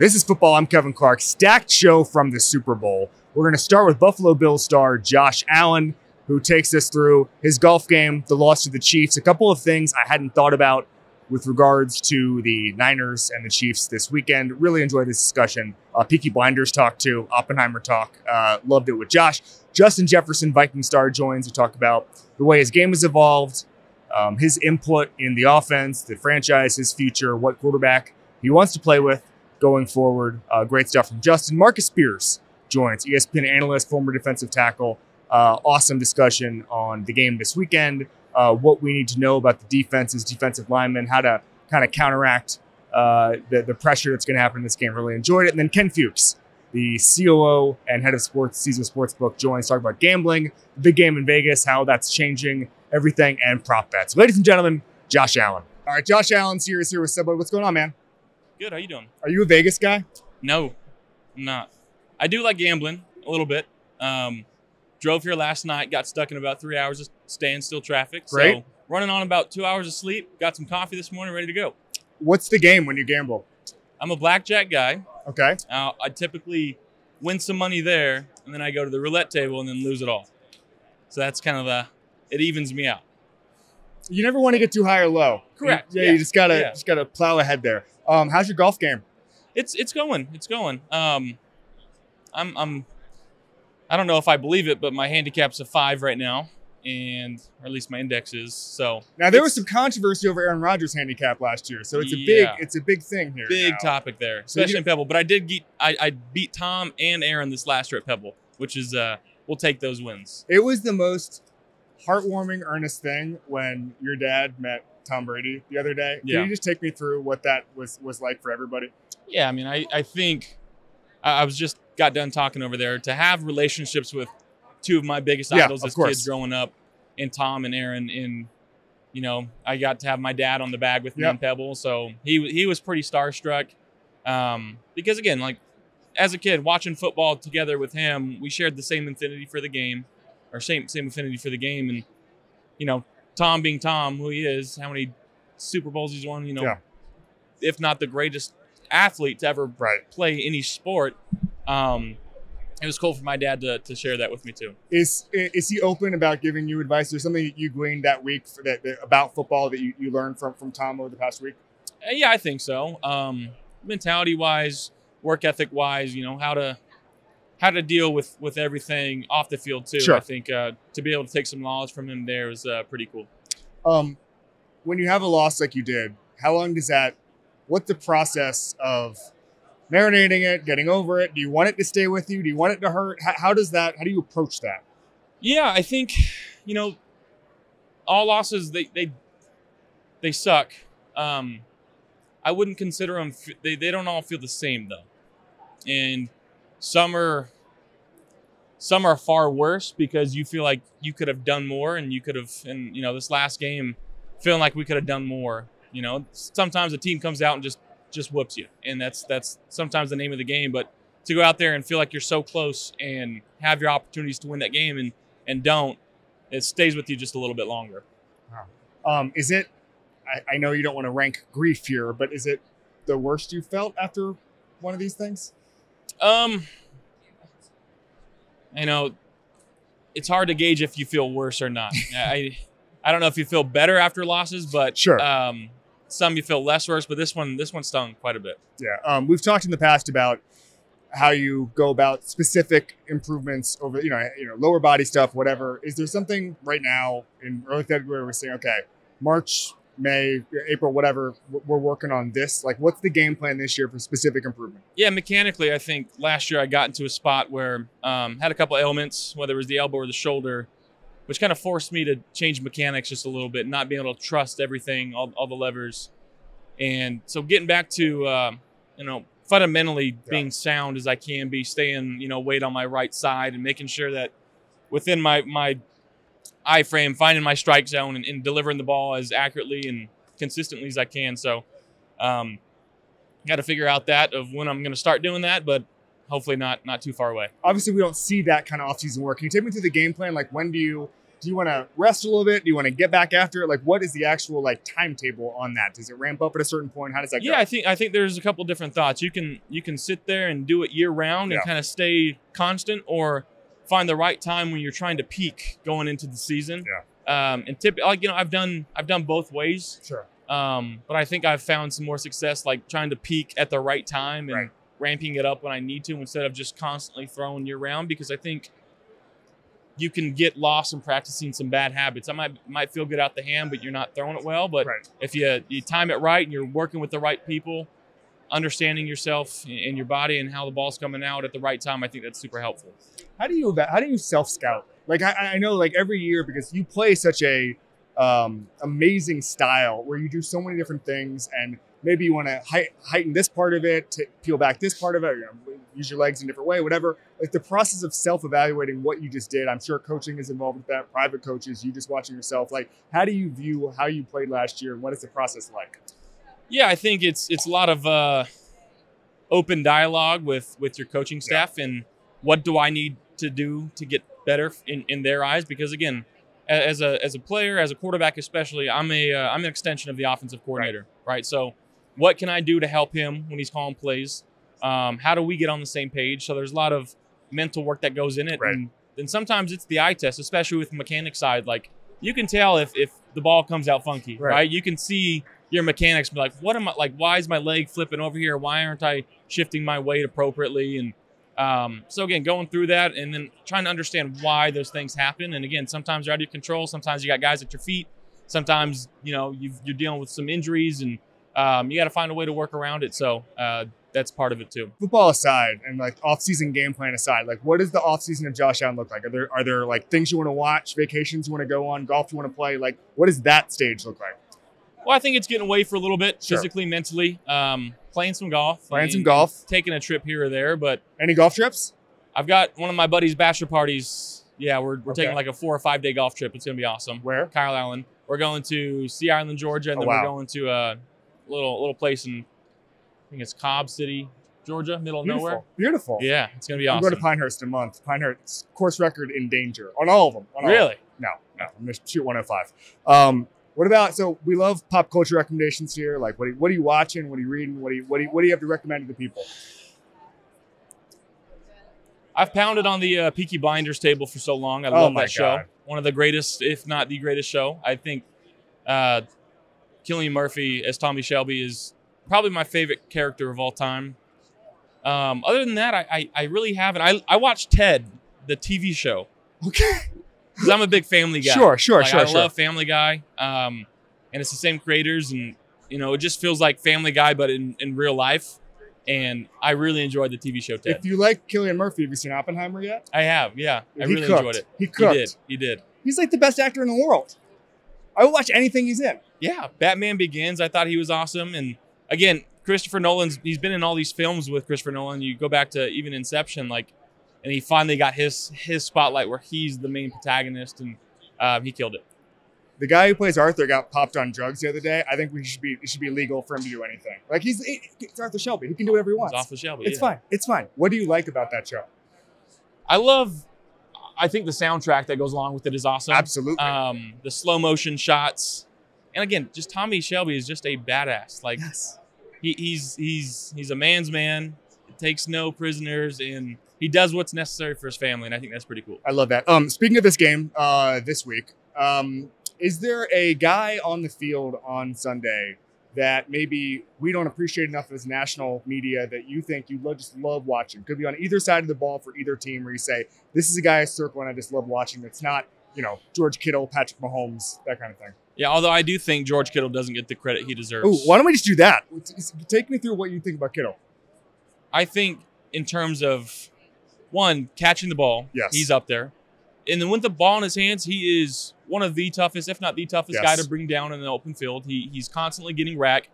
This is football. I'm Kevin Clark. Stacked show from the Super Bowl. We're going to start with Buffalo Bills star Josh Allen, who takes us through his golf game, the loss to the Chiefs, a couple of things I hadn't thought about with regards to the Niners and the Chiefs this weekend. Really enjoyed this discussion. Uh, Peaky Blinders talk too, Oppenheimer talk. Uh, loved it with Josh. Justin Jefferson, Viking star, joins to talk about the way his game has evolved, um, his input in the offense, the franchise, his future, what quarterback he wants to play with going forward. Uh, great stuff from Justin. Marcus Spears joins, ESPN analyst, former defensive tackle. Uh, awesome discussion on the game this weekend, uh, what we need to know about the defenses, defensive linemen, how to kind of counteract uh, the, the pressure that's going to happen in this game. Really enjoyed it. And then Ken Fuchs, the COO and head of sports, Caesar Sportsbook, joins talk about gambling, the big game in Vegas, how that's changing everything, and prop bets. Ladies and gentlemen, Josh Allen. All right, Josh Allen's here. Is here with Subway. What's going on, man? Good. How you doing? Are you a Vegas guy? No, I'm not. I do like gambling a little bit. Um, drove here last night. Got stuck in about three hours of standstill traffic. Great. So running on about two hours of sleep. Got some coffee this morning, ready to go. What's the game when you gamble? I'm a blackjack guy. Okay. Uh, I typically win some money there, and then I go to the roulette table and then lose it all. So that's kind of the it evens me out. You never want to get too high or low. Correct. Yeah, Yeah. you just gotta Yeah. just gotta plow ahead there. Um, how's your golf game? It's it's going. It's going. Um, I'm I'm. I don't know if I believe it, but my handicap's a five right now, and or at least my index is. So Now there was some controversy over Aaron Rodgers' handicap last year, so it's a Yeah. big it's a big thing here. big now. topic there, So you- especially in Pebble. But I did get I, I beat Tom and Aaron this last year at Pebble, which is uh we'll take those wins. It was the most heartwarming, earnest thing when your dad met Tom Brady the other day. Yeah. Can you just take me through what that was was like for everybody? Yeah, I mean I I think I I was just got done talking over there to have relationships with two of my biggest Yeah, idols as course. kids growing up, and Tom and Aaron. In you know I got to have my dad on the bag with me Yep. in Pebble, so he he was pretty starstruck. Um, because again, like as a kid watching football together with him, we shared the same infinity for the game, or same same affinity for the game, and you know Tom being Tom, who he is, how many Super Bowls he's won, you know, Yeah. if not the greatest athlete to ever Right. play any sport. Um, it was cool for my dad to, to share that with me too. Is is he open about giving you advice? There's something that you gleaned that week for that, that- about football that you, you learned from from Tom over the past week? Uh, yeah, I think so. Um, mentality wise, work ethic wise, you know how to how to deal with with everything off the field too. Sure. I think uh, to be able to take some knowledge from him there was uh, pretty cool. Um, when you have a loss like you did, how long does that? What's the process of marinating it, getting over it? Do you want it to stay with you? Do you want it to hurt? How, how does that? How do you approach that? Yeah, I think you know all losses they they they suck. Um, I wouldn't consider them. They they don't all feel the same though, and some are some are far worse because you feel like you could have done more and you could have and you know this last game feeling like we could have done more. You know, sometimes a team comes out and just just whoops you, and that's that's sometimes the name of the game. But to go out there and feel like you're so close and have your opportunities to win that game and and don't, it stays with you just a little bit longer. Um, is it? I, I know you don't want to rank grief here, but is it the worst you felt after one of these things? Um, you know, it's hard to gauge if you feel worse or not. I I don't know if you feel better after losses, but Sure. Um, some you feel less worse, but this one this one stung quite a bit. Yeah. Um, we've talked in the past about how you go about specific improvements over, you know, you know, lower body stuff, whatever. Is there something right now in early February we're saying, okay, March, May, April, whatever, we're working on this? Like, what's the game plan this year for specific improvement? Yeah, mechanically, I think last year I got into a spot where um, had a couple ailments, whether it was the elbow or the shoulder, which kind of forced me to change mechanics just a little bit, not being able to trust everything, all, all the levers, and so getting back to uh, you know fundamentally Yeah. being sound as I can be, staying you know weight on my right side, and making sure that within my my eye frame, finding my strike zone and, and delivering the ball as accurately and consistently as I can. So. Um, got to figure out that of when I'm going to start doing that, but hopefully not not too far away. Obviously, we don't see that kind of offseason work. Can you take me through the game plan? Like, when do you do you want to rest a little bit? Do you want to get back after it? Like, what is the actual like timetable on that? Does it ramp up at a certain point? How does that yeah, go? I think I think there's a couple different thoughts. You can you can sit there and do it year round and kind of stay constant, or find the right time when you're trying to peak going into the season. Yeah. Um, and tip like you know I've done I've done both ways. Sure. Um, but I think I've found some more success like trying to peak at the right time and Right. ramping it up when I need to instead of just constantly throwing year round because I think you can get lost in practicing some bad habits. I might might feel good out the hand, but you're not throwing it well. But Right. if you you time it right and you're working with the right people, understanding yourself and your body and how the ball's coming out at the right time, I think that's super helpful. How do you how do you self scout? Like I, I know like every year because you play such a um, amazing style where you do so many different things and maybe you want to height, heighten this part of it to peel back this part of it you know, use your legs in a different way whatever. Like the process of self-evaluating what you just did i'm sure coaching is involved with that private coaches you just watching yourself like how do you view how you played last year and what is the process like? Yeah, I think it's it's a lot of uh, open dialogue with with your coaching staff and what do I need to do to get better in, in their eyes because again as a as a player as a quarterback especially I'm a uh, I'm an extension of the offensive coordinator right. so what can I do to help him when he's calling plays um, how do we get on the same page so there's a lot of mental work that goes in it Right. and then sometimes it's the eye test especially with the mechanic side like you can tell if if the ball comes out funky Right. right, you can see your mechanics be like what am i like why is my leg flipping over here why aren't i shifting my weight appropriately and um, so again going through that and then trying to understand why those things happen. And again sometimes you're out of your control. Sometimes you got guys at your feet. Sometimes you know you've, you're dealing with some injuries and um, you got to find a way to work around it. So uh, that's part of it too. Football aside and like off-season game plan aside like what does the off-season of josh allen look like? Are there are there like things you want to watch vacations you want to go on golf you want to play? Like what does that stage look like? Well i think it's getting away for a little bit Sure. physically mentally. Um, playing some golf Playing some golf. taking a trip here or there but any golf trips I've got one of my buddies' bachelor parties. Yeah, we're, we're Okay. taking like a four or five day golf trip. It's gonna be awesome. where Kyle Allen. We're going to Sea Island, Georgia, and Oh, then wow. we're going to a little little place in I think it's Cobb City, Georgia, middle of beautiful nowhere. beautiful Yeah, it's gonna be awesome. going to Pinehurst in a month. Pinehurst course record in danger on all of them. on all of them. really? No, no. I'm to shoot 105. Um, what about? So we love pop culture recommendations here. Like, what are, you- what are you watching? What are you reading? What do you what do you, what do you have to recommend to the people? I've pounded on the uh, Peaky Blinders table for so long. I Oh love my that show. One of the greatest, if not the greatest show. I think uh, Cillian Murphy as Tommy Shelby is probably my favorite character of all time. Um, other than that, I, I, I really haven't. I, I watched Ted, the TV show, Okay. Because I'm a big Family Guy. Sure, sure, Like, sure, I sure. love Family Guy, um, and it's the same creators, and you know, it just feels like Family Guy, but in, in real life. And I really enjoyed the TV show Ted. If you like Cillian Murphy, have you seen Oppenheimer yet? I have, yeah, I he really cooked. enjoyed it. He cooked. He did, he did. He's like the best actor in the world. I will watch anything he's in. Yeah, Batman Begins. I thought he was awesome, and again, Christopher Nolan's. He's been in all these films with Christopher Nolan. You go back to even Inception, like, and he finally got his his spotlight where he's the main protagonist, and um, he killed it. The guy who plays Arthur got popped on drugs the other day. I think we should be it should be illegal for him to do anything. Like he's it's Arthur Shelby. He can do whatever he wants. off the Shelby. It's yeah. fine. It's fine. What do you like about that show? I love. I think the soundtrack that goes along with it is awesome. Absolutely. Um, the slow motion shots, and again, just Tommy Shelby is just a badass. Like yes. he, he's he's he's a man's man. Takes no prisoners, and he does what's necessary for his family, and I think that's pretty cool. I love that. Um, speaking of this game, uh, this week, um, is there a guy on the field on Sunday that maybe we don't appreciate enough as national media that you think you lo- just love watching? Could be on either side of the ball for either team, where you say this is a guy I circle and I just love watching. That's not you know George Kittle, Patrick Mahomes, that kind of thing. Yeah, although I do think George Kittle doesn't get the credit he deserves. Oh, why don't we just do that? Take me through what you think about Kittle. I think in terms of one catching the ball, Yes. he's up there, and then with the ball in his hands, he is one of the toughest, if not the toughest Yes. guy to bring down in the open field. He he's constantly getting rack,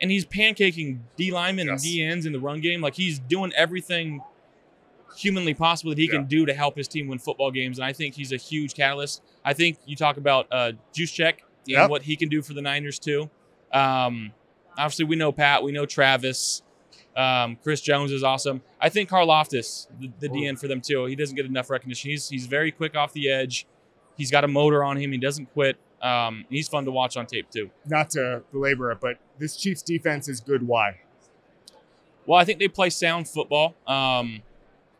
and he's pancaking D linemen Yes. and D ends in the run game. Like he's doing everything humanly possible that he Yeah. can do to help his team win football games, and I think he's a huge catalyst. I think you talk about uh, Juszczyk and Yep. what he can do for the Niners too. Um, obviously, we know Pat, we know Travis. Um, Chris Jones is awesome. I think Karlaftis, the, the DN for them too. He doesn't get enough recognition. He's he's very quick off the edge. he's got a motor on him. He doesn't quit. Um, he's fun to watch on tape too. Not to belabor it, but this Chiefs defense is good. Why? Well, I think they play sound football. Um,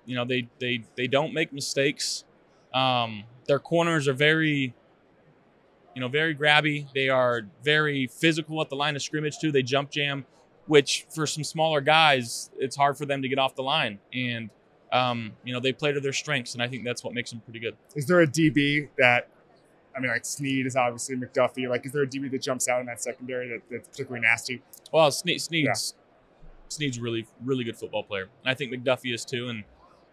you know, they they they don't make mistakes. Um, their corners are very, you know, very grabby. They are very physical at the line of scrimmage too. They jump jam, which for some smaller guys, it's hard for them to get off the line. And um, you know, they play to their strengths, and I think that's what makes them pretty good. Is there a DB that, I mean, like Sneed is obviously McDuffie. Like, is there a DB that jumps out in that secondary that, that's particularly nasty? Well, Sneed, Sneed's Sneed's really really good football player, and I think McDuffie is too. And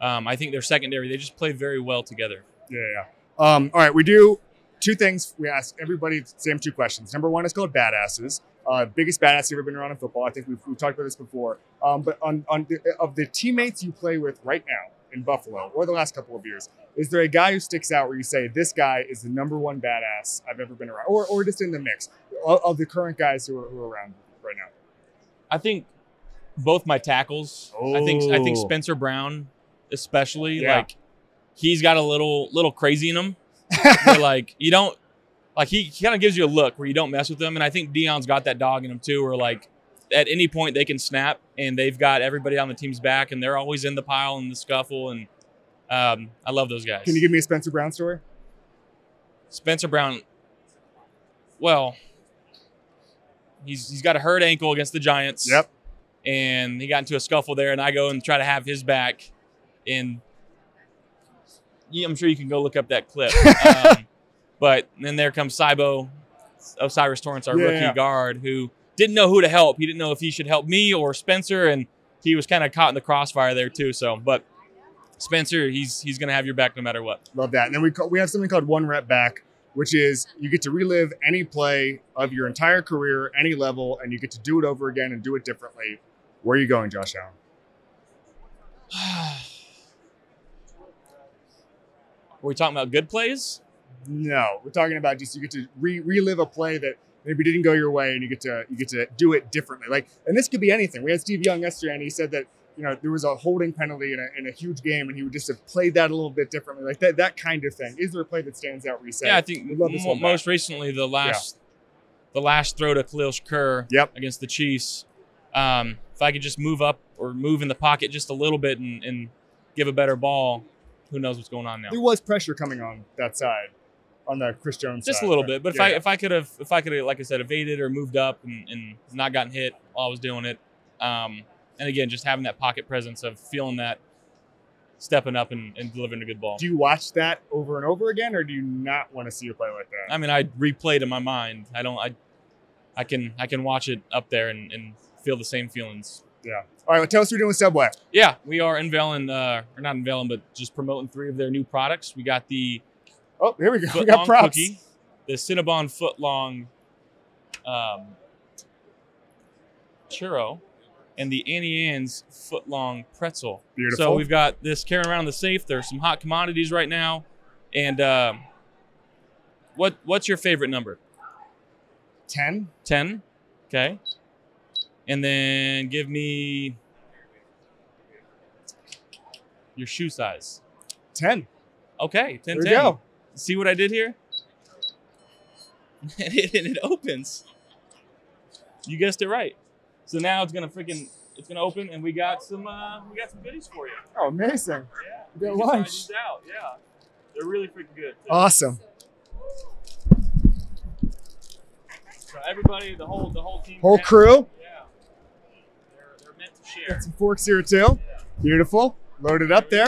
um, I think their secondary they just play very well together. Yeah, yeah. Um, all right, we do two things. We ask everybody the same two questions. Number one is called badasses. Uh, biggest badass you've ever been around in football. I think we've, we've talked about this before. Um, but on, on the, of the teammates you play with right now in Buffalo or the last couple of years, is there a guy who sticks out where you say this guy is the number one badass I've ever been around, or, or just in the mix of, of the current guys who are, who are around right now? I think both my tackles. Oh. I think I think Spencer Brown, especially Yeah. like he's got a little little crazy in him. Where, like you don't like he, kind of gives you a look where you don't mess with him, and I think Dion's got that dog in him too. Where like at any point they can snap, and they've got everybody on the team's back, and they're always in the pile and the scuffle, and um, I love those guys. Can you give me a Spencer Brown story? Spencer Brown. Well, he's he's got a hurt ankle against the Giants. Yep. and he got into a scuffle there, and I go and try to have his back, and I'm sure you can go look up that clip. um, but then there comes Cybo, O'Cyrus Torrence, our Yeah, rookie yeah. guard, who didn't know who to help. He didn't know if he should help me or Spencer, and he was kind of caught in the crossfire there too. So, but Spencer, he's he's gonna have your back no matter what. Love that. And then we call, we have something called one rep back, which is you get to relive any play of your entire career, any level, and you get to do it over again and do it differently. Where are you going, Josh Allen? We talking about good plays? No, we're talking about just you get to re- relive a play that maybe didn't go your way, and you get to you get to do it differently. Like, and this could be anything. We had Steve Young yesterday, and he said that you know there was a holding penalty in a, in a huge game, and he would just have played that a little bit differently, like that that kind of thing. Is there a play that stands out where you say, Yeah, I think we'd love this mo- one most recently the last the last throw to Khalil Shakir Yep. against the Chiefs. Um, if I could just move up or move in the pocket just a little bit and, and give a better ball, who knows what's going on now? there was pressure coming on that side, on the Chris Jones Just side, a little right? bit, but if Yeah, I if I could have if I could have like I said evaded or moved up and, and not gotten hit while I was doing it, um, and again just having that pocket presence of feeling that stepping up and, and delivering a good ball. do you watch that over and over again, or do you not want to see a play like that? I mean, I replayed in my mind. I don't. I I can I can watch it up there and, and feel the same feelings. Yeah. All right, well, tell us what you're doing with Subway. Yeah, we are unveiling, uh, or not unveiling, but just promoting three of their new products. We got the Oh, here we go. We got props. cookie, the Cinnabon foot long um, churro, and the Auntie Anne's foot long pretzel. Beautiful. So we've got this carrying around the safe. There's some hot commodities right now, and um, what what's your favorite number? ten. 10 okay and then give me your shoe size Ten. okay 10 There 10 you go. see what i did here and it, opens you guessed it right so now it's gonna freaking it's gonna open and we got some uh we got some goodies for you Oh, amazing. yeah You got lunch. out yeah they're really freaking good Awesome. so everybody the whole the whole team Whole crew. yeah they're, they're meant to share Got some forks here too. Beautiful. Loaded up there.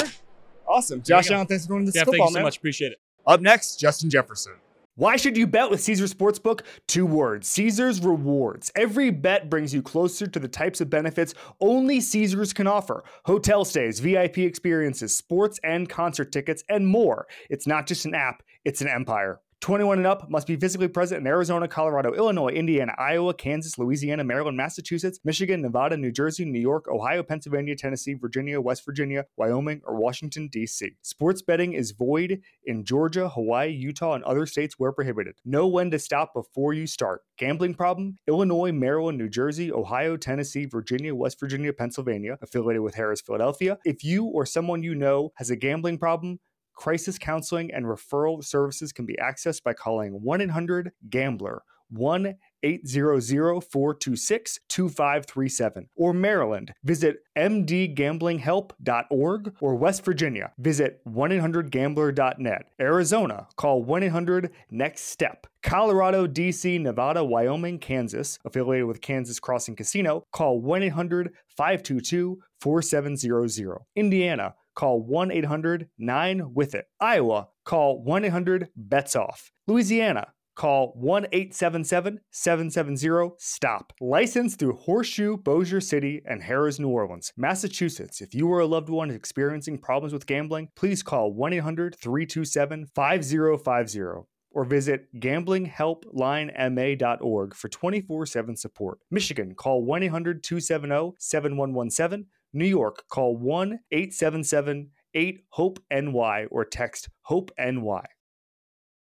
Awesome. There Josh go. Allen, thanks for going to this yeah football, thank you so man. much appreciate it Up next, Justin Jefferson. Why should you bet with Caesars Sportsbook? Two words Caesars Rewards. Every bet brings you closer to the types of benefits only Caesars can offer hotel stays, VIP experiences, sports and concert tickets, and more. It's not just an app, it's an empire. 21 and up must be physically present in Arizona, Colorado, Illinois, Indiana, Iowa, Kansas, Louisiana, Maryland, Massachusetts, Michigan, Nevada, New Jersey, New York, Ohio, Pennsylvania, Tennessee, Virginia, West Virginia, Wyoming, or Washington, D.C. Sports betting is void in Georgia, Hawaii, Utah, and other states where prohibited. Know when to stop before you start. Gambling problem? Illinois, Maryland, New Jersey, Ohio, Tennessee, Virginia, West Virginia, Pennsylvania, affiliated with Harrah's, Philadelphia. If you or someone you know has a gambling problem, Crisis counseling and referral services can be accessed by calling 1 800 GAMBLER 1 800 426 2537. Or Maryland, visit mdgamblinghelp.org. Or West Virginia, visit 1 800 gambler.net. Arizona, call 1 800 NEXT STEP. Colorado, DC, Nevada, Wyoming, Kansas, affiliated with Kansas Crossing Casino, call 1 800 522 4700. Indiana, call 1 800 9 with it. Iowa, call 1 800 bets off. Louisiana, call 1 877 770 STOP. Licensed through Horseshoe, Bossier City, and Harrah's, New Orleans. Massachusetts, if you or a loved one is experiencing problems with gambling, please call 1 800 327 5050 or visit gamblinghelplinema.org for 24 7 support. Michigan, call 1 800 270 7117. New York, call 1 877 8 HOPE NY or text HOPE NY.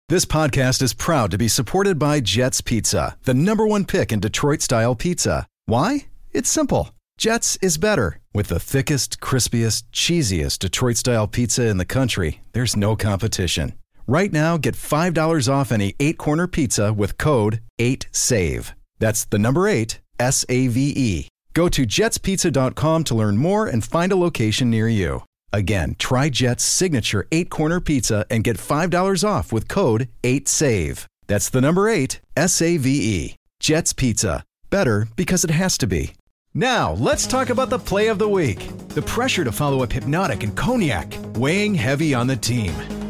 This podcast is proud to be supported by Jets Pizza, the number one pick in Detroit style pizza. Why? It's simple. Jets is better. With the thickest, crispiest, cheesiest Detroit style pizza in the country, there's no competition. Right now, get $5 off any eight corner pizza with code 8SAVE. That's the number eight, S A V E. Go to jetspizza.com to learn more and find a location near you. Again, try Jet's signature eight corner pizza and get $5 off with code 8SAVE. That's the number eight, S A V E. Jet's Pizza. Better because it has to be. Now, let's talk about the play of the week. The pressure to follow up Hpnotiq and Cognac, weighing heavy on the team.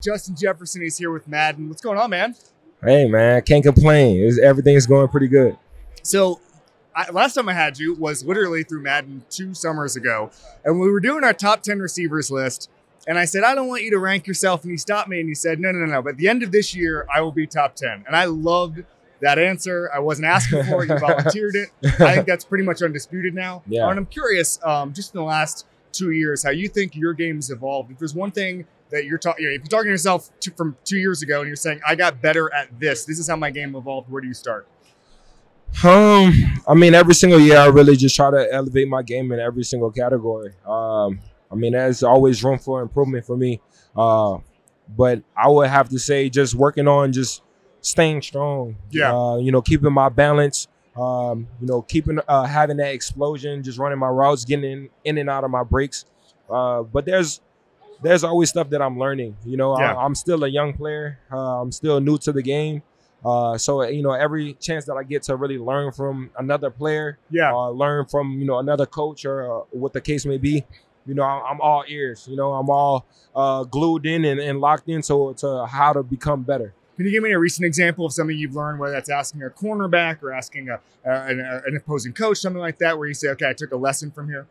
Justin Jefferson is here with Madden. What's going on, man? Hey man, can't complain. It's, everything is going pretty good. So, I, last time I had you was literally through Madden two summers ago, and we were doing our top ten receivers list. And I said, I don't want you to rank yourself. And you stopped me and you said, No, no, no, no. But at the end of this year, I will be top ten. And I loved that answer. I wasn't asking for it. You volunteered it. I think that's pretty much undisputed now. Yeah. And I'm curious, um, just in the last two years, how you think your game's evolved. If there's one thing that you're talking, you know, if you're talking to yourself to, from two years ago and you're saying, I got better at this, this is how my game evolved, where do you start? Um, I mean, every single year, I really just try to elevate my game in every single category. Um, I mean, there's always room for improvement for me. Uh, but I would have to say, just working on just staying strong. Yeah. Uh, you know, keeping my balance. Um, you know, keeping uh, having that explosion, just running my routes, getting in, in and out of my breaks. Uh, but there's there's always stuff that I'm learning. You know, Yeah. I, I'm still a young player. Uh, I'm still new to the game. Uh, so you know, every chance that I get to really learn from another player, Yeah. uh, learn from you know another coach or uh, what the case may be, you know, I'm, I'm all ears. You know, I'm all uh, glued in and, and locked in to, to how to become better. Can you give me a recent example of something you've learned, whether that's asking a cornerback or asking a, uh, an, an opposing coach, something like that, where you say, okay, I took a lesson from here?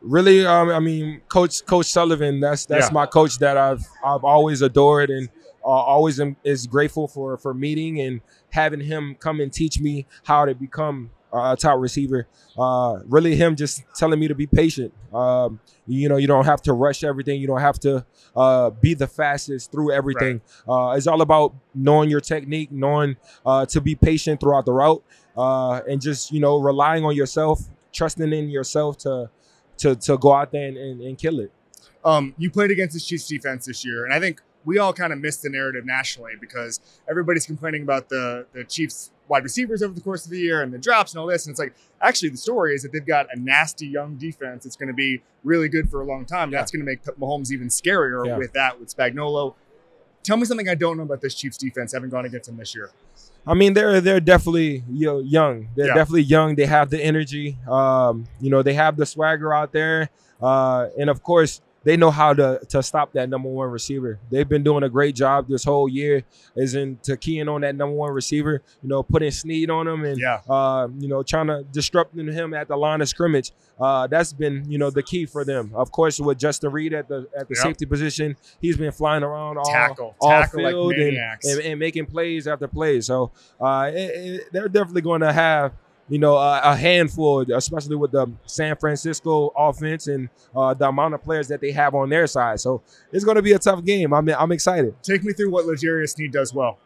Really, um, I mean, Coach Coach Sullivan. That's that's Yeah. my coach that I've I've always adored and uh, always am, is grateful for for meeting and having him come and teach me how to become a top receiver. Uh, really, him just telling me to be patient. Um, you know, you don't have to rush everything. You don't have to uh, be the fastest through everything. Uh, it's all about knowing your technique, knowing uh, to be patient throughout the route, uh, and just you know relying on yourself, trusting in yourself to to to go out there and, and, and kill it. Um, you played against the Chiefs defense this year, and I think we all kind of missed the narrative nationally because everybody's complaining about the the Chiefs wide receivers over the course of the year and the drops and all this. And it's like actually the story is that they've got a nasty young defense that's going to be really good for a long time. Yeah. That's going to make Mahomes even scarier Yeah. with that with Spagnuolo. Tell me something I don't know about this Chiefs defense, having gone against them this year. I mean, they're they're definitely you know, young. They're Yeah. definitely young. They have the energy. Um, you know, they have the swagger out there, uh, and of course, they know how to to stop that number one receiver. They've been doing a great job this whole year, is in to keying on that number one receiver. You know, putting Sneed on him and Yeah. uh, you know trying to disrupt him at the line of scrimmage. Uh, that's been you know the key for them. Of course, with Justin Reid at the at the Yep. safety position, he's been flying around all Tackle. all Tackle like field and, and, and making plays after plays. So uh, it, it, they're definitely going to have you know a, a handful, especially with the San Francisco offense and uh, the amount of players that they have on their side. So it's going to be a tough game. I'm I'm excited. Take me through what L'Jarius Sneed does well.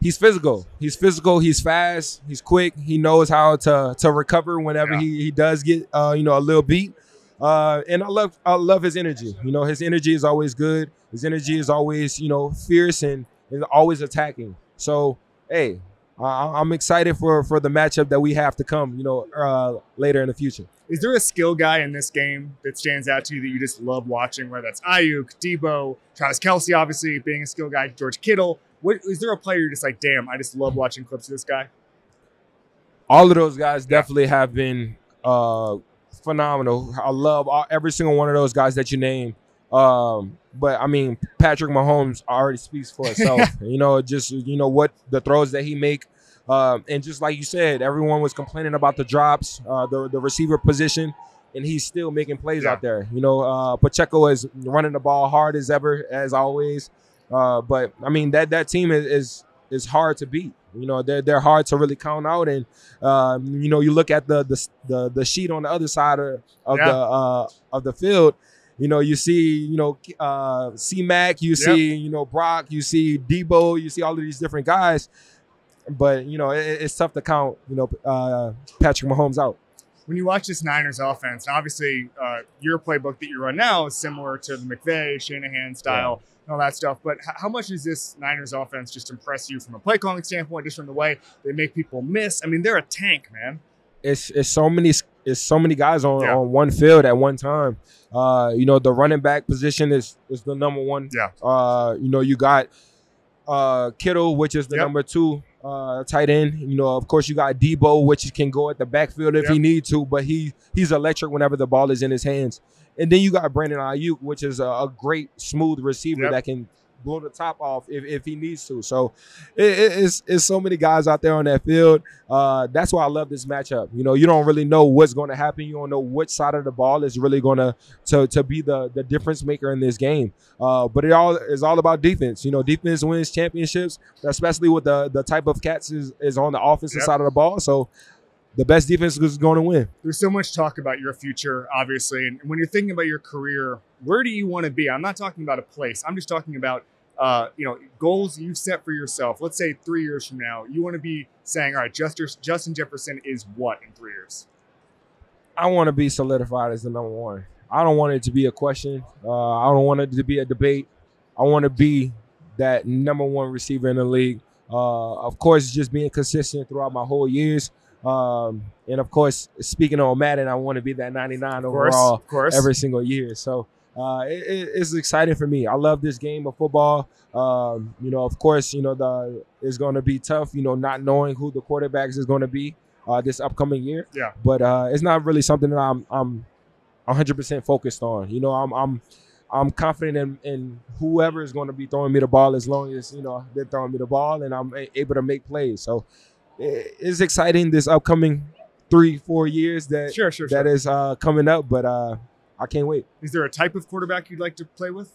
He's physical. He's physical. He's fast. He's quick. He knows how to to recover whenever Yeah. he, he does get uh, you know a little beat. Uh, and I love I love his energy. You know, his energy is always good. His energy is always you know fierce and, and always attacking. So hey, I, I'm excited for for the matchup that we have to come. You know, uh, later in the future. Is there a skill guy in this game that stands out to you that you just love watching? Whether that's Aiyuk, Deebo, Travis Kelce, obviously being a skill guy, George Kittle. What is there a player you're just like, damn, I just love watching clips of this guy? all of those guys definitely have been uh, phenomenal. I love all, every single one of those guys that you name. Um, but I mean, Patrick Mahomes already speaks for itself. you know, just you know what the throws that he make, um, and just like you said, everyone was complaining about the drops, uh, the the receiver position, and he's still making plays Yeah. out there. You know, uh, Pacheco is running the ball hard as ever, as always. Uh, but I mean that that team is, is is hard to beat. You know, they're they're hard to really count out, and um, you know, you look at the the the, the sheet on the other side of, of Yeah. the uh, of the field. You know, you see, you know, uh, C Mac, you see, you know, Brock, you see Deebo, you see all of these different guys. But you know, it, it's tough to count, you know, uh, Patrick Mahomes out. When you watch this Niners offense, obviously uh, your playbook that you run now is similar to the McVay, Shanahan style, and all that stuff. But how much does this Niners offense just impress you from a play calling standpoint, just from the way they make people miss? I mean, they're a tank, man. it's it's so many it's so many guys on, Yeah. on one field at one time. Uh, you know, the running back position is is the number one. Yeah. Uh, you know, you got uh Kittle, which is the Yep. number two uh tight end. You know, of course you got Deebo, which can go at the backfield if he Yep. need to, but he he's electric whenever the ball is in his hands. And then you got Brandon Aiyuk, which is a, a great smooth receiver Yep. that can blow the top off if, if he needs to. So it, it- it's it's so many guys out there on that field. Uh, that's why I love this matchup. You know, you don't really know what's going to happen. You don't know which side of the ball is really going to to to be the the difference maker in this game. Uh, but it all is all about defense. You know, defense wins championships, especially with the the type of cats is, is on the offensive Yep. side of the ball. So the best defense is going to win. There's so much talk about your future, obviously, and when you're thinking about your career, where do you want to be? I'm not talking about a place. I'm just talking about, uh, you know, goals you've set for yourself. Let's say three years from now, you want to be saying, all right, Justin, Justin Jefferson is what in three years? I want to be solidified as the number one. I don't want it to be a question. Uh, I don't want it to be a debate. I want to be that number one receiver in the league. Uh, of course, just being consistent throughout my whole years. Um, and of course, speaking on Madden, I want to be that 99 Of course, overall of course. every single year. So uh, it, it- it's exciting for me. I love this game of football. Um, you know, of course, you know the it's going to be tough. You know, not knowing who the quarterbacks is going to be uh, this upcoming year. Yeah. But uh, it's not really something that I'm I'm 100 percent focused on. You know, I'm I'm I'm confident in, in whoever is going to be throwing me the ball as long as you know they're throwing me the ball and I'm able to make plays. So it- it's exciting this upcoming three four years that Sure, sure, that sure. is uh, coming up. But uh, I can't wait. Is there a type of quarterback you'd like to play with?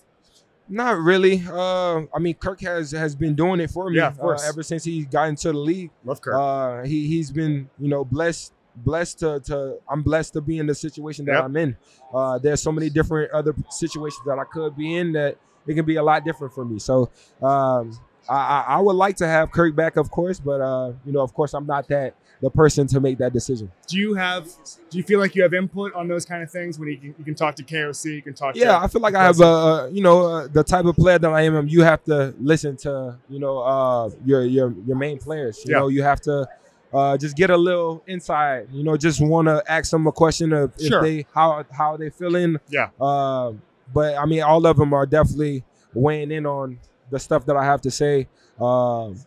Not really. Uh, I mean, Kirk has has been doing it for me Yeah, of course. uh, ever since he got into the league. Love Kirk. Uh, he he's been you know blessed blessed to, to I'm blessed to be in the situation that Yep. I'm in. Uh, there's so many different other situations that I could be in that it can be a lot different for me. So um, I, I would like to have Kirk back, of course, but uh, you know, of course, I'm not that the person to make that decision. do you have? Do you feel like you have input on those kind of things when you can, you can talk to KOC, you can talk Yeah, to I feel like I have a you know uh, the type of player that I am. You have to listen to you know uh, your your your main players. You Yeah. know, you have to uh, just get a little inside, You know, just want to ask them a question of if Sure. they how how they feeling. Yeah. Uh, but I mean, all of them are definitely weighing in on the stuff that I have to say. Um,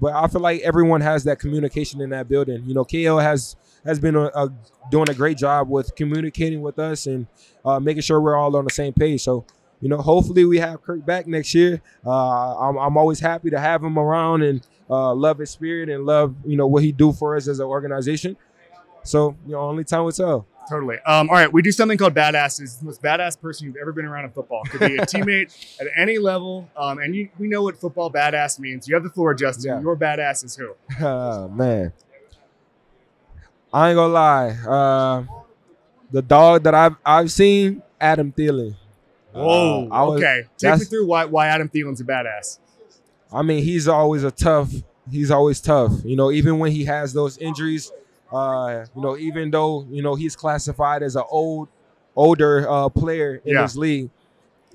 but I feel like everyone has that communication in that building. You know, KO has has been a, a, doing a great job with communicating with us and uh, making sure we're all on the same page. So you know, hopefully we have Kirk back next year. Uh, I'm, I'm always happy to have him around and uh, love his spirit and love you know what he do for us as an organization. So you know, only time will tell. Totally. Um, all right, we do something called badasses. The most badass person you've ever been around in football could be a teammate at any level. Um, and you, we know what football badass means. You have the floor, Justin. Yeah. Your badass is who? Oh, man, I ain't gonna lie. Uh, the dog that I've I've seen, Adam Thielen. Whoa. Uh, was- okay. Take me through why why Adam Thielen's a badass. I mean, he's always a tough. He's always tough. You know, even when he has those injuries, uh, you know, even though you know he's classified as an old, older uh, player in Yeah. this league,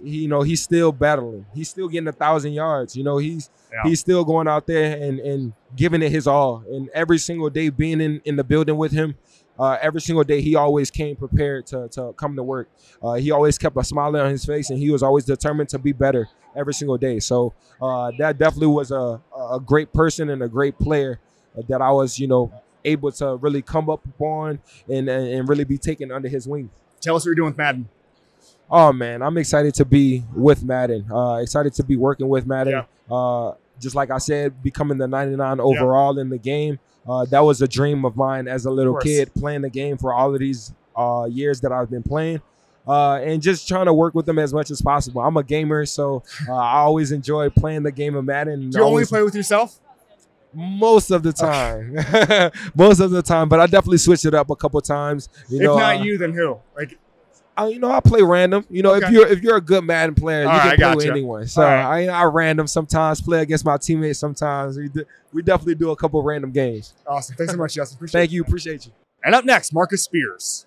he, you know, he's still battling. He's still getting a thousand yards. You know, he's Yeah. he's still going out there and and giving it his all. And every single day, being in in the building with him. Uh, every single day, he always came prepared to, to come to work. Uh, he always kept a smile on his face, and he was always determined to be better every single day. So uh, that definitely was a, a great person and a great player that I was, you know, able to really come up upon and, and, really be taken under his wing. Tell us what you're doing with Madden. Oh man, I'm excited to be with Madden. Uh, excited to be working with Madden. Yeah. Uh, just like I said, becoming the 99 overall in the game. Uh, that was a dream of mine as a little kid, playing the game for all of these uh, years that I've been playing. Uh, and just trying to work with them as much as possible. I'm a gamer, so uh, I always enjoy playing the game of Madden. Do you only Always- play with yourself? Most of the time, most of the time. But I definitely switched it up a couple times. You know, if not uh, you, then who? Like I, you know, I play random. You know, if you're if you're a good Madden player, you All can right, I play gotcha. anyone. So right. I, I random sometimes play against my teammates. Sometimes we do, we definitely do a couple random games. awesome. Thanks so much, Justin. Appreciate Thank you, appreciate you. And up next, Marcus Spears.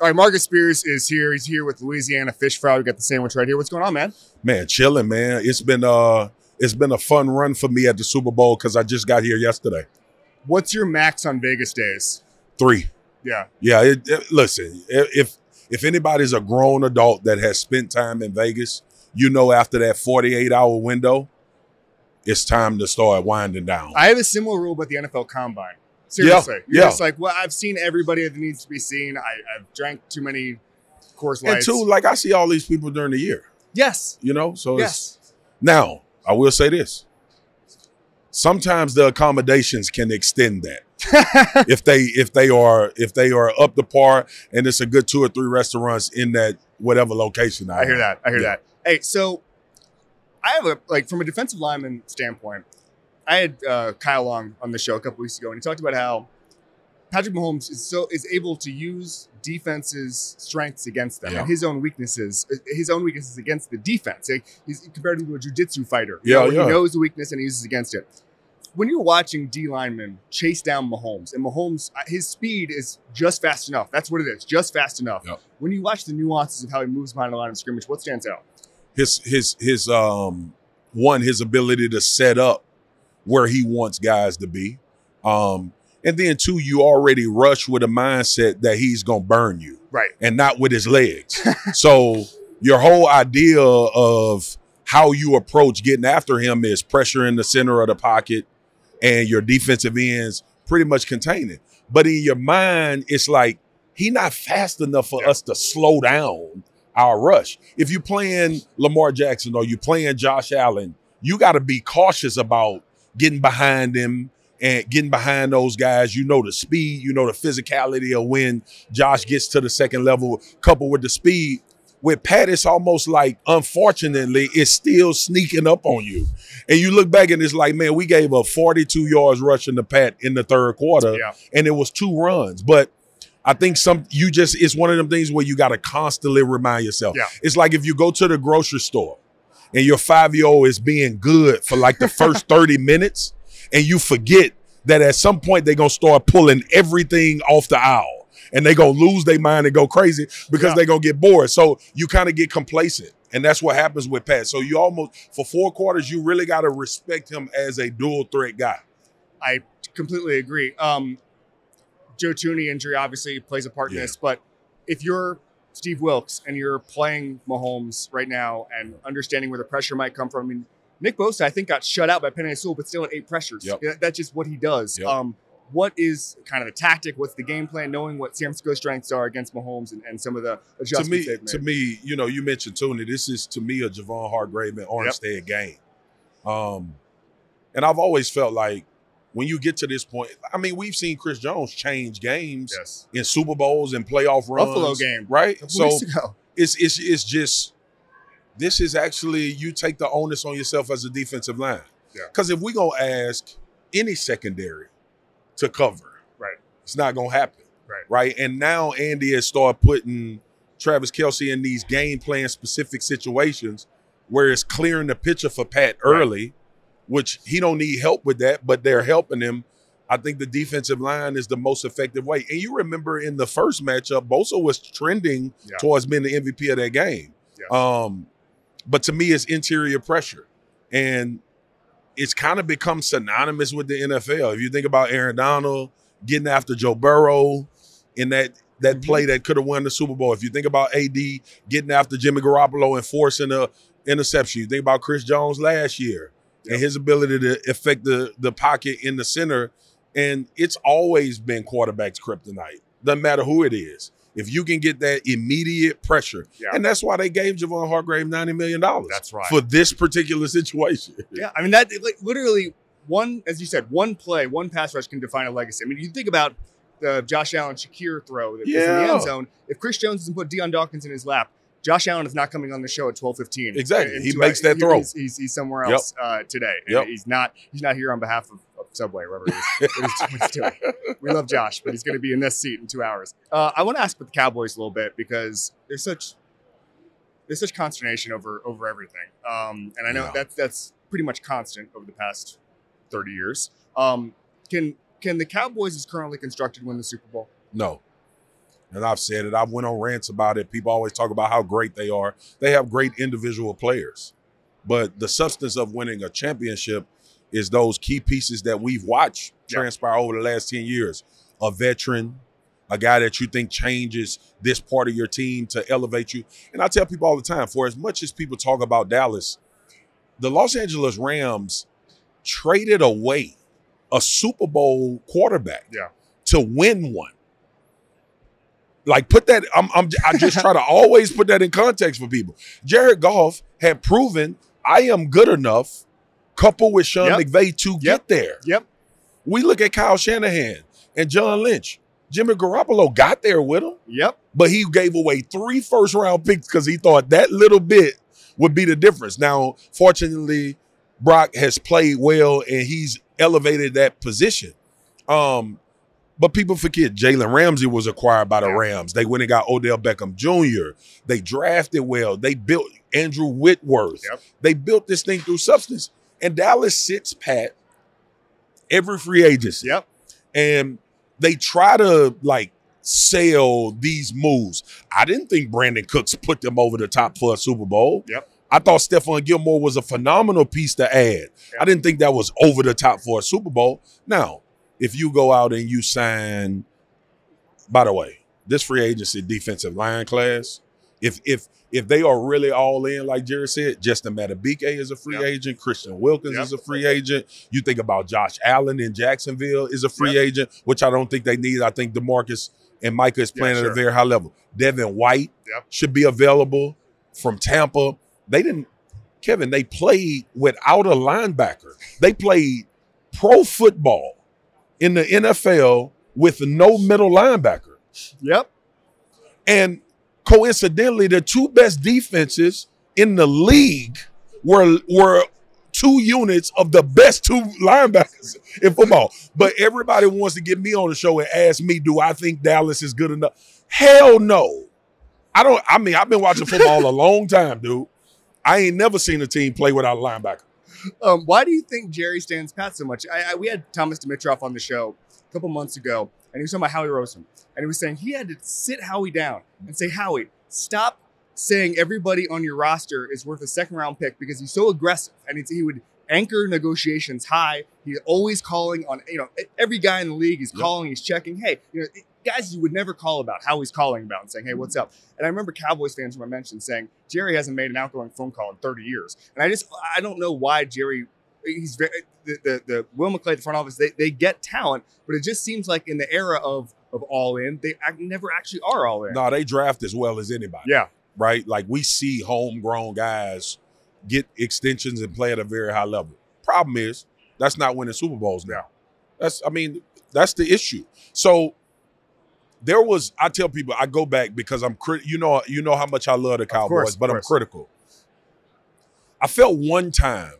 All right, Marcus Spears is here. He's here with Louisiana Fish Fry. We got the sandwich right here. What's going on, man? Man, chilling, man. It's been uh it's been a fun run for me at the Super Bowl because I just got here yesterday. What's your max on Vegas days? Three. Yeah. Yeah, it, it- listen, if if anybody's a grown adult that has spent time in Vegas, you know after that 48 hour window, it's time to start winding down. I have a similar rule about the NFL Combine. Seriously. You're yeah. just like, well, I've seen everybody that needs to be seen. I, I've drank too many course and two, like I see all these people during the year, yes. you know? So it's Yes. now I will say this. Sometimes the accommodations can extend that. if they if they are if they are up to par and it's a good two or three restaurants in that whatever location. I hear that. I hear Yeah. that. Hey, so I have a like from a defensive lineman standpoint. I had uh, Kyle Long on the show a couple weeks ago, and he talked about how Patrick Mahomes is so is able to use defenses' strengths against them Yeah. and his own weaknesses, his own weaknesses against the defense. Like, he's compared him to a jujitsu fighter. You Yeah, know, yeah. He knows the weakness and he uses against it. When you're watching D linemen chase down Mahomes, and Mahomes, uh, his speed is just fast enough. That's what it is, just fast enough. When you watch the nuances of how he moves behind the line of scrimmage, what stands out? his his his um one his ability to set up where he wants guys to be. Um and then two, you already rush with a mindset that he's gonna burn you Right. and not with his legs. so your whole idea of how you approach getting after him is pressure in the center of the pocket and your defensive ends pretty much contain it. But in your mind, it's like he not fast enough for us to slow down our rush. If you're playing Lamar Jackson or you're playing Josh Allen, you got to be cautious about getting behind him and getting behind those guys. You know the speed, you know the physicality of when Josh gets to the second level, coupled with the speed. With Pat, it's almost like, unfortunately, it's still sneaking up on you. And you look back and it's like, man, we gave a 42 yards rushing to Pat in the third quarter, Yeah. and it was two runs. But I think some you just it's one of them things where you got to constantly remind yourself. Yeah. It's like if you go to the grocery store and your five year old is being good for like the first 30 minutes, and you forget that at some point they're gonna start pulling everything off the aisle and they're gonna lose their mind and go crazy because Yeah. they're gonna get bored. So you kind of get complacent. And that's what happens with Pat. So you almost for four quarters, you really gotta respect him as a dual threat guy. I completely agree. Um, Joe Tooney injury obviously plays a part in Yeah. this, but if you're Steve Wilks and you're playing Mahomes right now and understanding where the pressure might come from, I mean, Nick Bosa, I think, got shut out by Penei Sewell, but still in eight pressures. Yep. That's just what he does. Yep. Um, what is kind of the tactic? What's the game plan? Knowing what San Francisco's strengths are against Mahomes and, and some of the adjustments To me, they've made. to me, you know, you mentioned Tony. This is to me a Javon Hargrave and Armstead game. Um, and I've always felt like when you get to this point, I mean, we've seen Chris Jones change games yes. in Super Bowls and playoff runs. Buffalo game. right? So it's it's it's just this is actually you take the onus on yourself as a defensive line. Yeah. Because if we gonna ask any secondary to cover, Right. it's not gonna happen. Right. Right. And now Andy has started putting Travis Kelce in these game plan specific situations where it's clearing the picture for Pat early, which he don't need help with that, but they're helping him. I think the defensive line is the most effective way. And you remember in the first matchup, Bosa was trending Yeah. towards being the MVP of that game. Yes. Um, but to me, it's interior pressure. And it's kind of become synonymous with the NFL. If you think about Aaron Donald getting after Joe Burrow in that that Mhm. play that could have won the Super Bowl. If you think about AD getting after Jimmy Garoppolo and forcing a interception, you think about Chris Jones last year Yep. and his ability to affect the the pocket in the center. And it's always been quarterbacks kryptonite. Doesn't matter who it is. If you can get that immediate pressure, Yeah. and that's why they gave Javon Hargrave ninety million dollars. That's right. for this particular situation. Yeah, I mean that like literally one, as you said, one play, one pass rush can define a legacy. I mean, you think about the Josh Allen Shakir throw that was in the end zone. If Chris Jones doesn't put Dion Dawkins in his lap, Josh Allen is not coming on the show at twelve fifteen. Exactly. He makes that throw. He's, he's, he's somewhere Yep. else uh, today. Yep. He's not. He's not here on behalf of, of Subway, wherever he is. he's, he's doing. We love Josh, but he's going to be in this seat in two hours. Uh, I want to ask about the Cowboys a little bit because there's such there's such consternation over over everything. Um, and I know Yeah. that's that's pretty much constant over the past 30 years. Um, can can the Cowboys as currently constructed win the Super Bowl? No. And I've said it. I've went on rants about it. People always talk about how great they are. They have great individual players. But the substance of winning a championship is those key pieces that we've watched Yeah. transpire over the last 10 years. A veteran, a guy that you think changes this part of your team to elevate you. And I tell people all the time, for as much as people talk about Dallas, the Los Angeles Rams traded away a Super Bowl quarterback Yeah. to win one. Like put that. I'm, I'm. I just try to always put that in context for people. Jared Goff had proven I am good enough, coupled with Sean Yep. McVay to Yep. get there. Yep. We look at Kyle Shanahan and John Lynch. Jimmy Garoppolo got there with him, Yep. but he gave away three first round picks because he thought that little bit would be the difference. Now, fortunately, Brock has played well and he's elevated that position. Um, but people forget Jalen Ramsey was acquired by the Rams. They went and got Odell Beckham Jr. They drafted well. They built Andrew Whitworth. Yep. They built this thing through substance. And Dallas sits pat every free agency. Yep. And they try to like sell these moves. I didn't think Brandin Cooks put them over the top for a Super Bowl. Yep. I thought Stephon Gilmore was a phenomenal piece to add. Yeah. I didn't think that was over the top for a Super Bowl. Now, if you go out and you sign, by the way, this free agency defensive line class, if if if they are really all in, like Jerry said, Justin Madubuike is a free Yep. agent, Christian Wilkins Yep. is a free agent. You think about Josh Allen in Jacksonville is a free agent, which I don't think they need. I think Demarcus and Micah is Yeah, playing at a very high level. Devin White Yep. should be available from Tampa. They didn't, Kevin, they played without a linebacker. They played pro football in the NFL with no middle linebacker. Yep. And coincidentally, the two best defenses in the league were were two units of the best two linebackers in football. But everybody wants to get me on the show and ask me, do I think Dallas is good enough? Hell no. I don't. I mean, I've been watching football a long time, dude. I ain't never seen a team play without a linebacker. Um, why do you think Jerry stands pat so much? I, I, we had Thomas Dimitroff on the show a couple months ago, and he was talking about Howie Roseman, and he was saying he had to sit Howie down and say, Howie, stop saying everybody on your roster is worth a second round pick because he's so aggressive, and he would anchor negotiations high. He's always calling on, you know, every guy in the league. He's Yep. calling, he's checking. Hey, you know, guys you would never call about. how he's calling about and saying, hey, what's up? And I remember Cowboys fans from I mentioned saying Jerry hasn't made an outgoing phone call in 30 years. And I just I don't know why Jerry he's very the the, the Will McClay, the front office, they, they get talent, but it just seems like in the era of of all in, they never actually are all in. No, they draft as well as anybody. Yeah, right? Like we see homegrown guys get extensions and play at a very high level. Problem is, that's not winning Super Bowls now. That's, I mean, that's the issue. So there was, I tell people, I go back because I'm crit. You know, you know how much I love the Cowboys, course, but I'm critical. I felt one time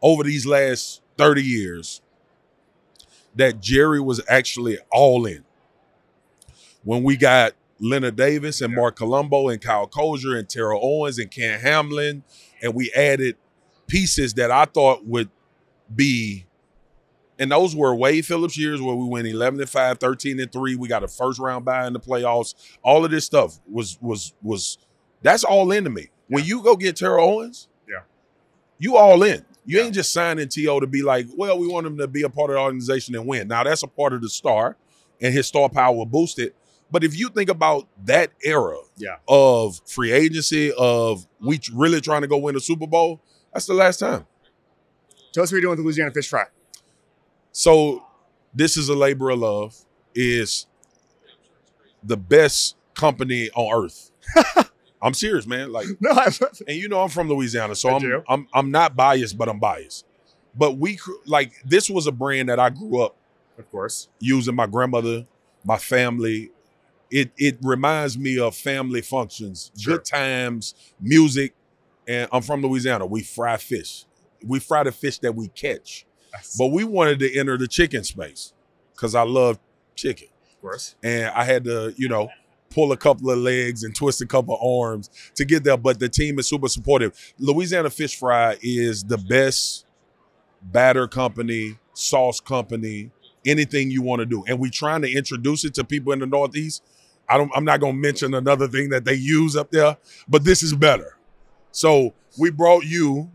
over these last 30 years that Jerry was actually all in. When we got Leonard Davis and Marc Colombo and Kyle Kosier and Terrell Owens and Ken Hamlin, and we added pieces that I thought would be, and those were Wade Phillips years where we went 11 and 5, 13 and 3. We got a first round bye in the playoffs. All of this stuff was was was that's all into me. When you go get Terrell Owens, Yeah. you all in. You Yeah. ain't just signing T.O. to be like, well, we want him to be a part of the organization and win. Now, that's a part of the star, and his star power will boost it. But if you think about that era Yeah. of free agency, of we really trying to go win a Super Bowl, that's the last time. tell us what you're doing with the Louisiana Fish Fry. So this is a labor of love. Is the best company on earth. I'm serious, man. Like No, I, and you know I'm from Louisiana, so I'm. I'm I'm not biased, but I'm biased. But we like this was a brand that I grew up of course. using. My grandmother, my family. It it reminds me of family functions, Sure. good times, music, and I'm from Louisiana. We fry fish. We fry the fish that we catch. But we wanted to enter the chicken space because I love chicken of course. and I had to, you know, pull a couple of legs and twist a couple of arms to get there. But the team is super supportive. Louisiana Fish Fry is the best batter company, sauce company, anything you want to do. And we're trying to introduce it to people in the Northeast. I don't I'm not gonna mention another thing that they use up there, but this is better. So we brought you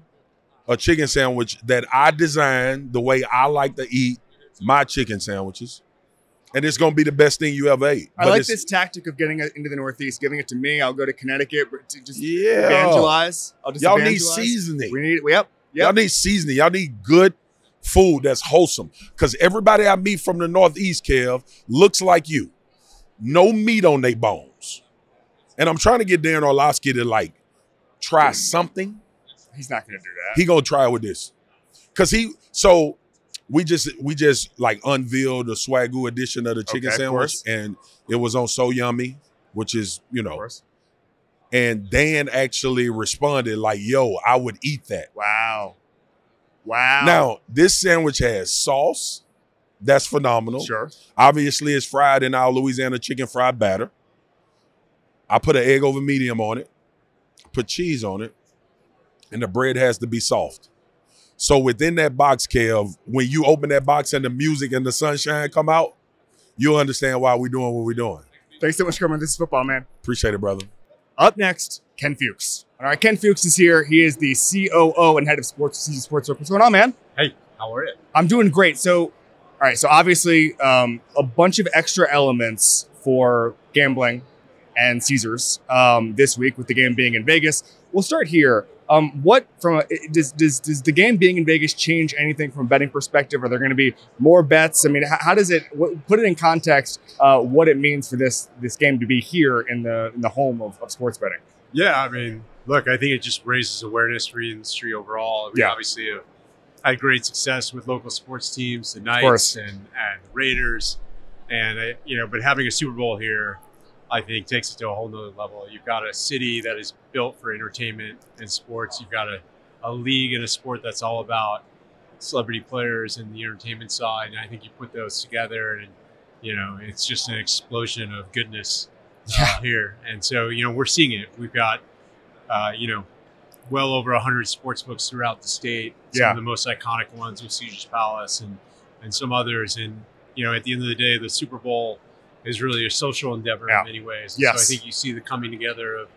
a chicken sandwich that I designed the way I like to eat my chicken sandwiches. And it's gonna be the best thing you ever ate. I But like this tactic of getting it into the Northeast, giving it to me. I'll go to Connecticut to just Yeah. evangelize. I'll just Y'all need seasoning. We need. Yep. Y'all need seasoning. Y'all need good food that's wholesome. Because everybody I meet from the Northeast, Kev, looks like you. No meat on their bones. And I'm trying to get Dan Orlovsky to like try something. He's not going to do that. He gonna try with this. Cause he so we just we just like unveiled the Swagu edition of the chicken Okay, sandwich and it was on So Yummy, which is, you know, and Dan actually responded like, yo, I would eat that. Wow. Wow. Now, this sandwich has sauce. That's phenomenal. sure. Obviously, it's fried in our Louisiana chicken fried batter. I put an egg over medium on it, put cheese on it, and the bread has to be soft. So within that box, Kev, when you open that box and the music and the sunshine come out, you'll understand why we're doing what we're doing. Thanks so much for coming. This is football, man. Appreciate it, brother. Up next, Ken Fuchs. All right, Ken Fuchs is here. He is the COO and head of sports, Caesar Sports What's going on, man? Hey, how are you? I'm doing great. So, all right, so obviously, um, a bunch of extra elements for gambling and Caesars um, this week with the game being in Vegas. We'll start here. Um, what from a, does, does does the game being in Vegas change anything from a betting perspective? Are there going to be more bets? I mean, how, how does it what, put it in context? Uh, what it means for this this game to be here in the in the home of, of sports betting? Yeah, I mean, look, I think it just raises awareness for the industry overall. We Yeah. obviously have had great success with local sports teams, the. Knights and and Raiders, and I, you know, but having a Super Bowl here, I think takes it to a whole nother level. You've got a city that is built for entertainment and sports. You've got a, a league and a sport that's all about celebrity players and the entertainment side. And I think you put those together, and you know, it's just an explosion of goodness uh, here. And so, you know, we're seeing it. We've got, uh, you know, well over 100 sports books throughout the state. Some Yeah. of the most iconic ones with Caesar's Palace and, and some others. And, you know, at the end of the day, the Super Bowl is really a social endeavor Yeah. in many ways. And Yes. So I think you see the coming together of,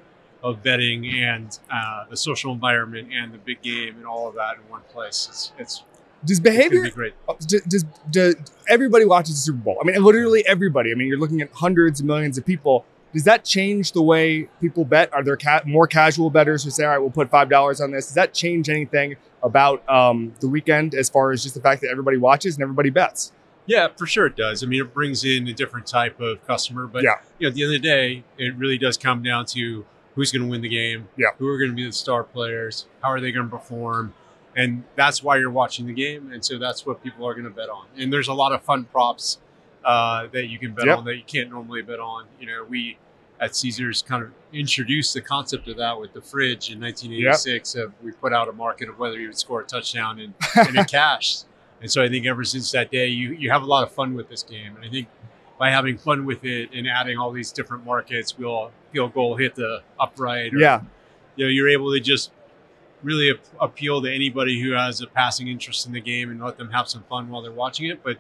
of betting and uh, the social environment and the big game and all of that in one place. It's, it's, Does behavior be great. does, does, does everybody watches the Super Bowl? I mean, literally everybody. I mean, you're looking at hundreds of millions of people. Does that change the way people bet? Are there ca- more casual bettors who say, "All right, we'll put five dollars on this"? Does that change anything about um, the weekend as far as just the fact that everybody watches and everybody bets? Yeah, for sure it does. I mean, it brings in a different type of customer, but Yeah. you know, at the end of the day, it really does come down to who's going to win the game, Yeah. who are going to be the star players, how are they going to perform, and that's why you're watching the game, and so that's what people are going to bet on. And there's a lot of fun props uh, that you can bet Yep. on that you can't normally bet on. You know, we at Caesars kind of introduced the concept of that with the fridge in 1986. Of we put out a market of whether you would score a touchdown and, and it cashed. And so I think ever since that day, you you have a lot of fun with this game. And I think by having fun with it and adding all these different markets, we'll field goal hit the upright. Or, Yeah, You know, you're able to just really ap- appeal to anybody who has a passing interest in the game and let them have some fun while they're watching it. But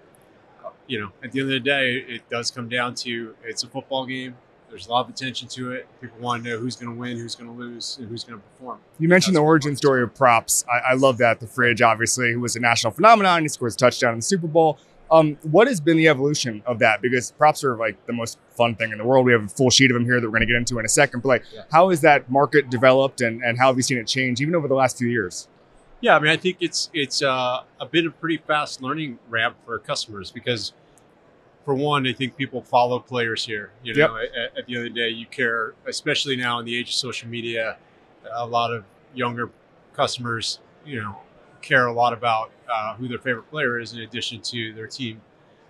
uh, you know, at the end of the day, it does come down to it's a football game. There's a lot of attention to it. People want to know who's going to win, who's going to lose, and who's going to perform. you mentioned That's the origin story of props. I, I love that. The fridge, obviously, who was a national phenomenon. He scores a touchdown in the Super Bowl. Um, what has been the evolution of that? Because props are like the most fun thing in the world. We have a full sheet of them here that we're going to get into in a second. But like, Yeah. how has that market developed, and, and how have you seen it change, even over the last few years? Yeah, I mean, I think it's it's uh, a bit of pretty fast learning ramp for customers because, for one, I think people follow players here. You know, at, at the end of the day, you care, especially now in the age of social media. A lot of younger customers, you know, care a lot about uh, who their favorite player is in addition to their team.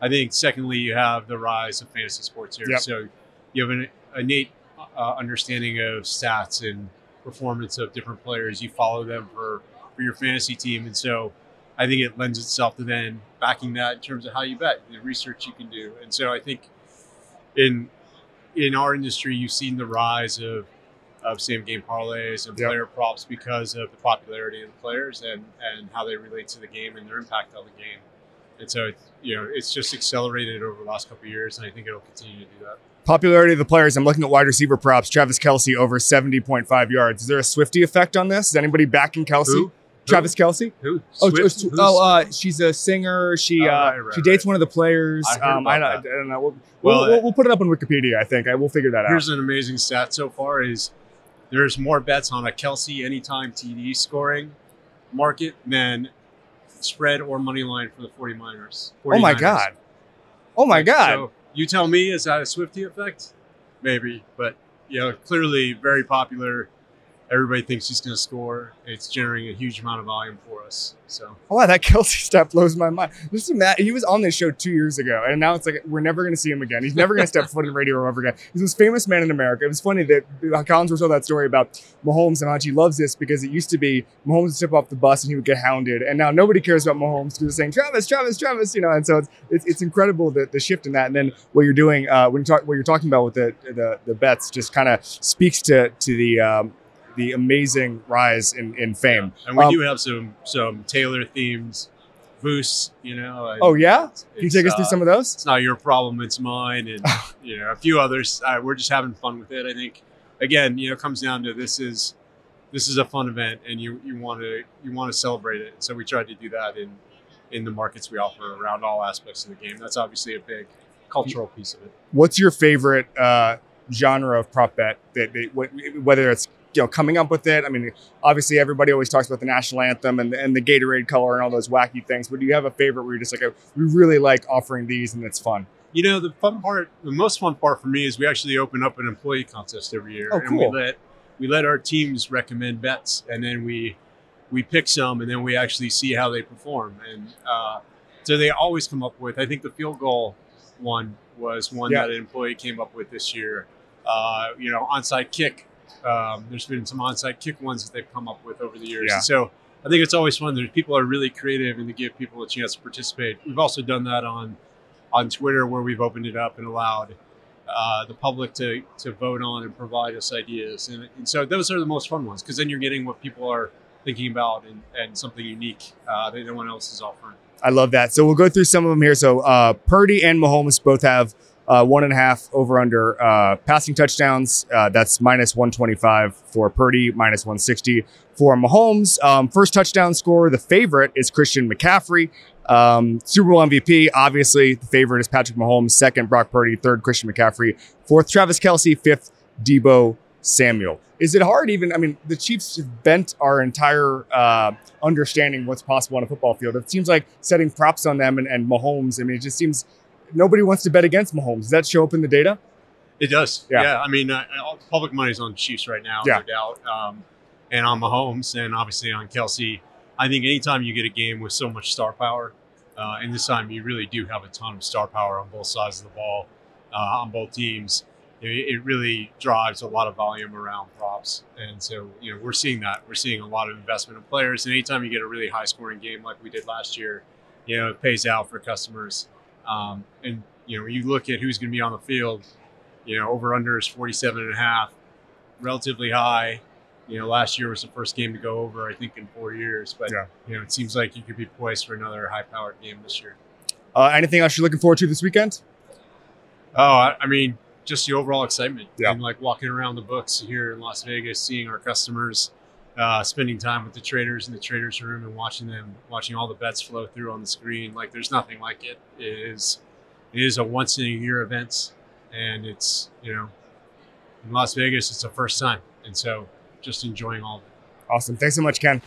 I think, secondly, you have the rise of fantasy sports here. Yep. So you have an innate uh, understanding of stats and performance of different players. You follow them for for your fantasy team. And so I think it lends itself to then backing that in terms of how you bet, the research you can do. And so I think in in our industry, you've seen the rise of of same game parlays and Yep. player props because of the popularity of the players and and how they relate to the game and their impact on the game. And so it's, you know it's just accelerated over the last couple of years, and I think it'll continue to do that. Popularity of the players. I'm looking at wide receiver props. Travis Kelce over 70.5 yards. Is there a Swifty effect on this? Is anybody backing Kelce? Who? Travis Kelce? Who? Oh, Swift? oh, oh uh, she's a singer. She Oh, uh, right, right, she dates right. one of the players. I um, I, I don't know. We'll, Well, we'll, we'll, put it up on Wikipedia. I think I, we'll figure that out. Here's an amazing stat so far: is there's more bets on a Kelce anytime TD scoring market than spread or money line for the 49ers. Oh my god! Oh my god! So you tell me, is that a Swifty effect? Maybe, but you know, clearly very popular. Everybody thinks he's going to score. It's generating a huge amount of volume for us. So Oh, wow, that Kelce stuff blows my mind. This is Matt. He was on this show two years ago, and now it's like we're never going to see him again. He's never going to step foot in Radio Row ever again. He's the most famous man in America. It was funny that Collins told that story about Mahomes and how he loves this because it used to be Mahomes would step off the bus and he would get hounded, and now nobody cares about Mahomes because they're saying Travis, Travis, Travis, you know. And so it's it's, it's incredible the, the shift in that. And then what you're doing uh, when you talk what you're talking about with the the, the bets just kind of speaks to to the um, the amazing rise in in fame. and we Um, do have some some Taylor themes, Voos. You know. and Oh yeah, it's- can you take us through uh, some of those? it's not your problem it's mine and you know a few others uh, we're just having fun with it i think again you know it comes down to this is this is a fun event, and you you want to you want to celebrate it. So we tried to do that in in the markets we offer around all aspects of the game. That's obviously a big cultural piece of it. What's your favorite uh, genre of prop bet? That, that whether it's you know coming up with it. I mean, obviously everybody always talks about the national anthem and, and the Gatorade color and all those wacky things. But do you have a favorite where you're just like, oh, we really like offering these and it's fun? You know, the fun part, the most fun part for me is we actually open up an employee contest every year, Oh, and we let we let our teams recommend bets, and then we we pick some, and then we actually see how they perform, and uh, so they always come up with. I think the field goal one was one Yeah. that an employee came up with this year. Uh, you know, onside kick. Um, there's been some onside kick ones that they've come up with over the years. Yeah. So I think it's always fun. There's people are really creative and to give people a chance to participate. We've also done that on on Twitter where we've opened it up and allowed uh, the public to to vote on and provide us ideas. And, and so those are the most fun ones because then you're getting what people are thinking about and, and something unique uh, that no one else is offering. I love that. So we'll go through some of them here. So uh, Purdy and Mahomes both have uh, one and a half over under uh, passing touchdowns. Uh, that's minus 125 for Purdy, minus 160 for Mahomes. Um, first touchdown scorer, the favorite is Christian McCaffrey. Um, Super Bowl MVP, obviously, the favorite is Patrick Mahomes. Second, Brock Purdy. Third, Christian McCaffrey. Fourth, Travis Kelce. Fifth, Deebo Samuel. Is it hard even? I mean, the Chiefs have bent our entire uh, understanding what's possible on a football field. It seems like setting props on them and, and Mahomes. I mean, it just seems nobody wants to bet against Mahomes. Does that show up in the data? It does. Yeah. Yeah. I mean, uh, public money's on Chiefs right now, Yeah. no doubt. Um, and on Mahomes and obviously on Kelce. I think anytime you get a game with so much star power, uh, and this time you really do have a ton of star power on both sides of the ball, uh, on both teams, it, it really drives a lot of volume around props. And so, you know, we're seeing that. We're seeing a lot of investment in players. And anytime you get a really high scoring game like we did last year, you know, it pays out for customers. Um, and, you know, when you look at who's going to be on the field, you know, over under is 47 and a half, relatively high. You know, last year was the first game to go over, I think, in four years. But, Yeah. you know, it seems like you could be poised for another high powered game this year. Uh, anything else you're looking forward to this weekend? Oh, I, I mean, just the overall excitement Yeah. and like walking around the books here in Las Vegas, seeing our customers, uh, spending time with the traders in the traders room and watching them, watching all the bets flow through on the screen. Like there's nothing like it. It is, it is a once in a year event, and it's you know, in Las Vegas, it's the first time, and so just enjoying all of it. Awesome. Thanks so much, Ken.